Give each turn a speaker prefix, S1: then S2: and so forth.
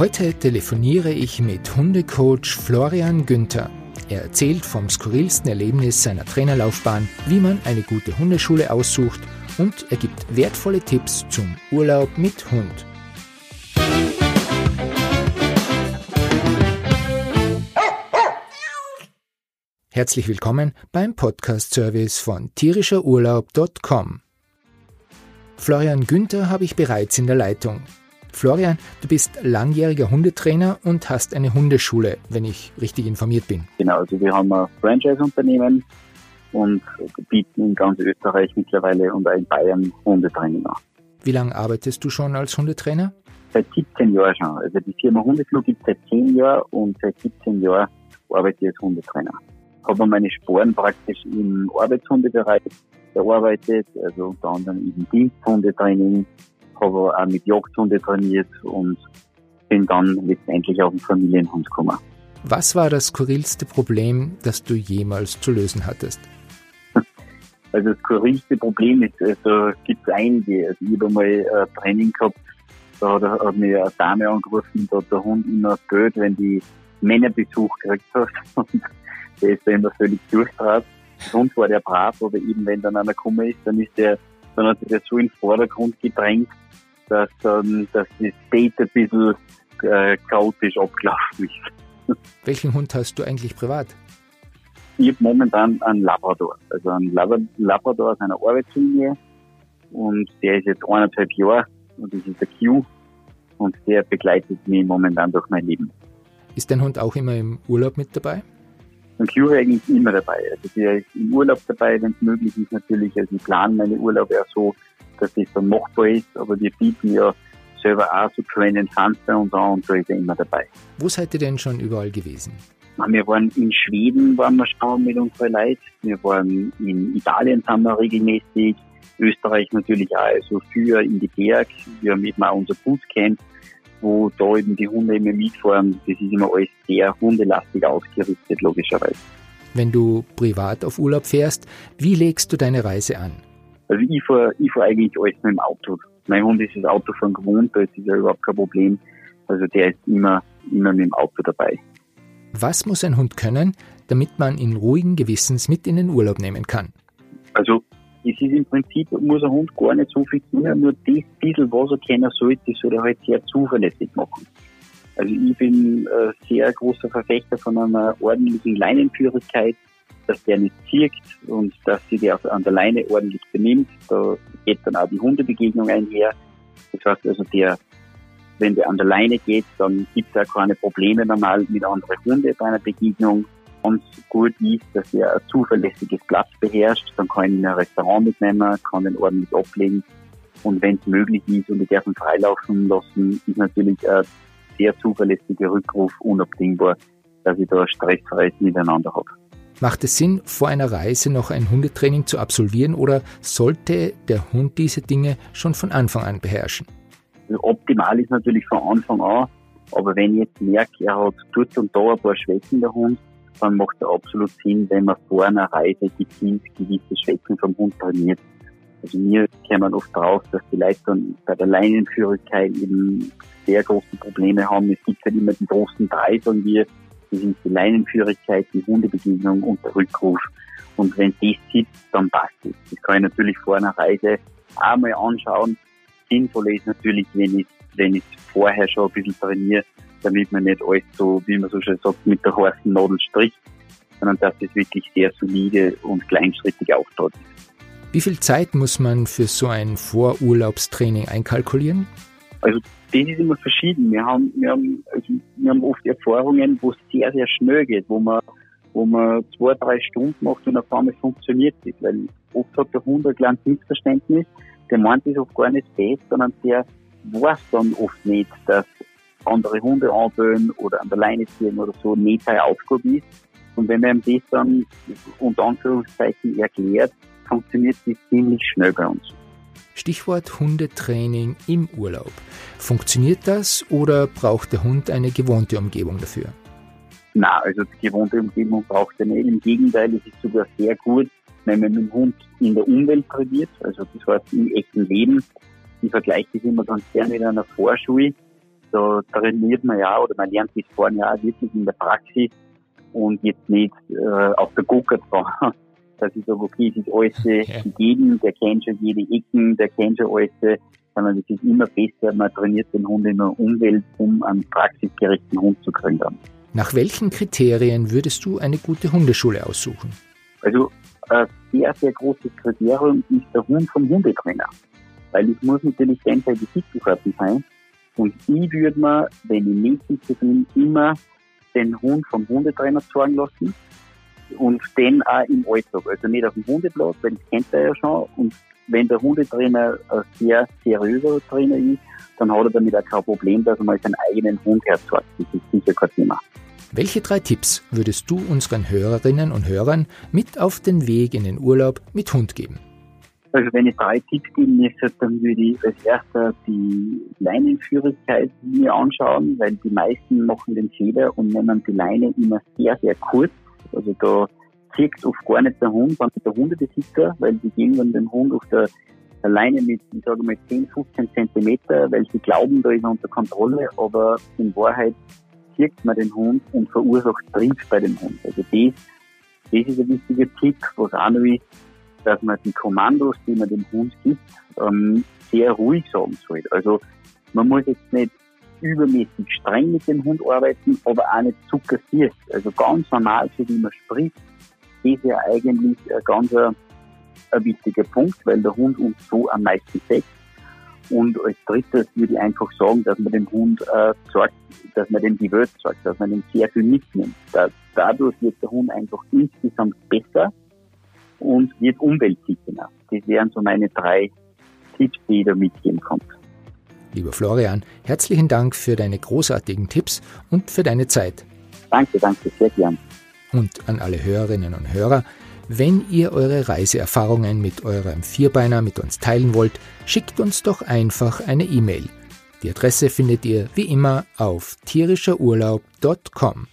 S1: Heute telefoniere ich mit Hundecoach Florian Günther. Er erzählt vom skurrilsten Erlebnis seiner Trainerlaufbahn, wie man eine gute Hundeschule aussucht und er gibt wertvolle Tipps zum Urlaub mit Hund. Herzlich willkommen beim Podcast-Service von tierischerurlaub.com. Florian Günther habe ich bereits in der Leitung. Florian, du bist langjähriger Hundetrainer und hast eine Hundeschule, wenn ich richtig informiert bin.
S2: Genau, also wir haben ein Franchise-Unternehmen und bieten in ganz Österreich mittlerweile und auch in Bayern Hundetraining an.
S1: Wie lange arbeitest du schon als Hundetrainer?
S2: Seit 17 Jahren schon. Also die Firma Hundeflug gibt es seit 10 Jahren und seit 17 Jahren arbeite ich als Hundetrainer. Habe meine Sporen praktisch im Arbeitshundebereich gearbeitet, also unter anderem eben Diensthundetraining, habe auch mit Jagdhunde trainiert und bin dann letztendlich auf den Familienhund gekommen.
S1: Was war das skurrilste Problem, das du jemals zu lösen hattest?
S2: Also das skurrilste Problem ist, also gibt es einige. Also ich habe mal ein Training gehabt, da hat, hat mir eine Dame angerufen, da hat der Hund immer Geld, wenn die Männerbesuch gekriegt hat. Und der ist da immer völlig durchdraht. Hund war der brav, aber eben wenn dann einer gekommen ist, dann ist der, dann hat sich der so in den Vordergrund gedrängt, dass, ähm, dass das Date ein bisschen äh, chaotisch abgelaufen ist.
S1: Welchen Hund hast du eigentlich privat?
S2: Ich habe momentan einen Labrador, also einen Labrador aus einer Arbeitslinie und der ist jetzt eineinhalb Jahre und das ist der Q und der begleitet mich momentan durch mein Leben.
S1: Ist dein Hund auch immer im Urlaub mit dabei?
S2: Ein Q eigentlich immer dabei. Also der ist im Urlaub dabei, wenn es möglich ist natürlich. Also ich plane meine Urlaube auch so, dass das dann machbar ist, aber wir bieten ja selber auch so Train Funds bei uns an und da ist er immer dabei.
S1: Wo seid ihr denn schon überall gewesen?
S2: Wir waren in Schweden, waren wir schon mit unseren Leuten. Wir waren in Italien, sind wir regelmäßig. Österreich natürlich auch, also für in die Berg. Wir haben eben auch unser Bootcamp, wo da eben die Hunde immer mitfahren. Das ist immer alles sehr hundelastig ausgerichtet, logischerweise.
S1: Wenn du privat auf Urlaub fährst, wie legst du deine Reise an?
S2: Also ich fahre ich fahr eigentlich alles mit dem Auto. Mein Hund ist das Autofahren gewohnt, da ist ja überhaupt kein Problem. Also der ist immer, immer mit dem Auto dabei.
S1: Was muss ein Hund können, damit man ihn ruhigen Gewissens mit in den Urlaub nehmen kann?
S2: Also es ist im Prinzip, muss ein Hund gar nicht so viel tun, nur das bisschen, was er kennen sollte, soll er halt sehr zuverlässig machen. Also ich bin äh, sehr großer Verfechter von einer ordentlichen Leinenführigkeit, dass der nicht zirkt und dass sie der an der Leine ordentlich benimmt. Da geht dann auch die Hundebegegnung einher. Das heißt also, der, wenn der an der Leine geht, dann gibt es auch keine Probleme normal mit anderen Hunden bei einer Begegnung. Ganz gut ist, dass er ein zuverlässiges Platz beherrscht. Dann kann ich ihn in ein Restaurant mitnehmen, kann den ordentlich ablegen. Und wenn es möglich ist und ich darf ihn freilaufen lassen, ist natürlich ein sehr zuverlässiger Rückruf unabdingbar, dass ich da stressfreies Miteinander habe.
S1: Macht es Sinn, vor einer Reise noch ein Hundetraining zu absolvieren oder sollte der Hund diese Dinge schon von Anfang an beherrschen?
S2: Also optimal ist natürlich von Anfang an, aber wenn ich jetzt merke, er hat dort und da ein paar Schwächen der Hund, dann macht es absolut Sinn, wenn man vor einer Reise gezielt gewisse Schwächen vom Hund trainiert. Also mir kämen oft drauf, dass die Leute dann bei der Leinenführigkeit eben sehr große Probleme haben. Es gibt halt immer die großen drei, sagen wir, das ist die Leinenführigkeit, die Hundebegegnung und der Rückruf. Und wenn das sitzt, dann passt es. Das kann ich natürlich vor einer Reise auch mal anschauen. Sinnvoll ist natürlich, wenn ich, wenn ich vorher schon ein bisschen trainiere, damit man nicht alles so, wie man so schön sagt, mit der heißen Nadel stricht, sondern dass das wirklich sehr solide und kleinschrittig auftritt.
S1: Wie viel Zeit muss man für so ein Vorurlaubstraining einkalkulieren?
S2: Also das ist immer verschieden. Wir haben, wir haben, also wir haben oft Erfahrungen, wo es sehr, sehr schnell geht, wo man, wo man zwei, drei Stunden macht und auf einmal funktioniert es. Weil oft hat der Hund ein kleines Missverständnis, der meint es oft gar nicht fest, sondern der weiß dann oft nicht, dass andere Hunde anböen oder an der Leine ziehen oder so nicht seine Aufgabe ist. Und wenn man ihm das dann unter Anführungszeichen erklärt, funktioniert das ziemlich schnell bei uns.
S1: Stichwort Hundetraining im Urlaub. Funktioniert das oder braucht der Hund eine gewohnte Umgebung dafür?
S2: Na, also die gewohnte Umgebung braucht er nicht. Im Gegenteil, es ist sogar sehr gut, wenn man mit dem Hund in der Umwelt trainiert, also das heißt im echten Leben. Ich vergleiche das immer ganz gerne mit einer Vorschule. Da trainiert man ja oder man lernt das Fahren ja auch wirklich in der Praxis und jetzt nicht äh, auf der Go-Kart-Bahn. Dass ich sage, okay, es ist alles ja. gegeben, der kennt schon jede Ecken, der kennt schon alles, sondern es ist immer besser, man trainiert den Hund in der Umwelt, um einen praxisgerechten Hund zu kriegen.
S1: Nach welchen Kriterien würdest du eine gute Hundeschule aussuchen?
S2: Also ein sehr, sehr großes Kriterium ist der Hund vom Hundetrainer. Weil es muss natürlich einseitig Sitzelkarten sein. Und ich würde mir, wenn ich nicht sitze bin, immer den Hund vom Hundetrainer zeigen lassen und den auch im Alltag. Also nicht auf dem Hundeplatz, weil das kennt er ja schon. Und wenn der Hundetrainer ein sehr seriöser Trainer ist, dann hat er damit auch kein Problem, dass er mal seinen eigenen Hund herzeugt. Das ist sicher kein Thema.
S1: Welche drei Tipps würdest du unseren Hörerinnen und Hörern mit auf den Weg in den Urlaub mit Hund geben?
S2: Also wenn ich drei Tipps geben müsste, dann würde ich als erster die Leinenführigkeit mir anschauen, weil die meisten machen den Fehler und nehmen die Leine immer sehr, sehr kurz. Also da zieht oft gar nicht der Hund, sondern der Hundebesitzer, weil die gehen dann den Hund auf der, Leine mit, ich sage mal, 10, 15 Zentimeter, weil sie glauben, da ist er unter Kontrolle, aber in Wahrheit zieht man den Hund und verursacht Trieb bei dem Hund. Also das, das ist ein wichtiger Tipp, was auch noch ist, dass man die Kommandos, die man dem Hund gibt, ähm, sehr ruhig sagen soll. Also man muss jetzt nicht übermäßig streng mit dem Hund arbeiten, aber auch nicht zu kassiert. Also ganz normal, so wie man spricht, ist ja eigentlich ein ganz ein, ein wichtiger Punkt, weil der Hund uns so am meisten sagt. Und als drittes würde ich einfach sagen, dass man dem Hund äh, sagt, dass man dem die Welt sagt, dass man ihm sehr viel mitnimmt. Da, dadurch wird der Hund einfach insgesamt besser und wird umweltsicherer. Das wären so meine drei Tipps, die ich da mitgeben kann.
S1: Lieber Florian, herzlichen Dank für deine großartigen Tipps und für deine Zeit.
S2: Danke, danke, sehr gern.
S1: Und an alle Hörerinnen und Hörer, wenn ihr eure Reiseerfahrungen mit eurem Vierbeiner mit uns teilen wollt, schickt uns doch einfach eine E-Mail. Die Adresse findet ihr wie immer auf tierischerurlaub.com.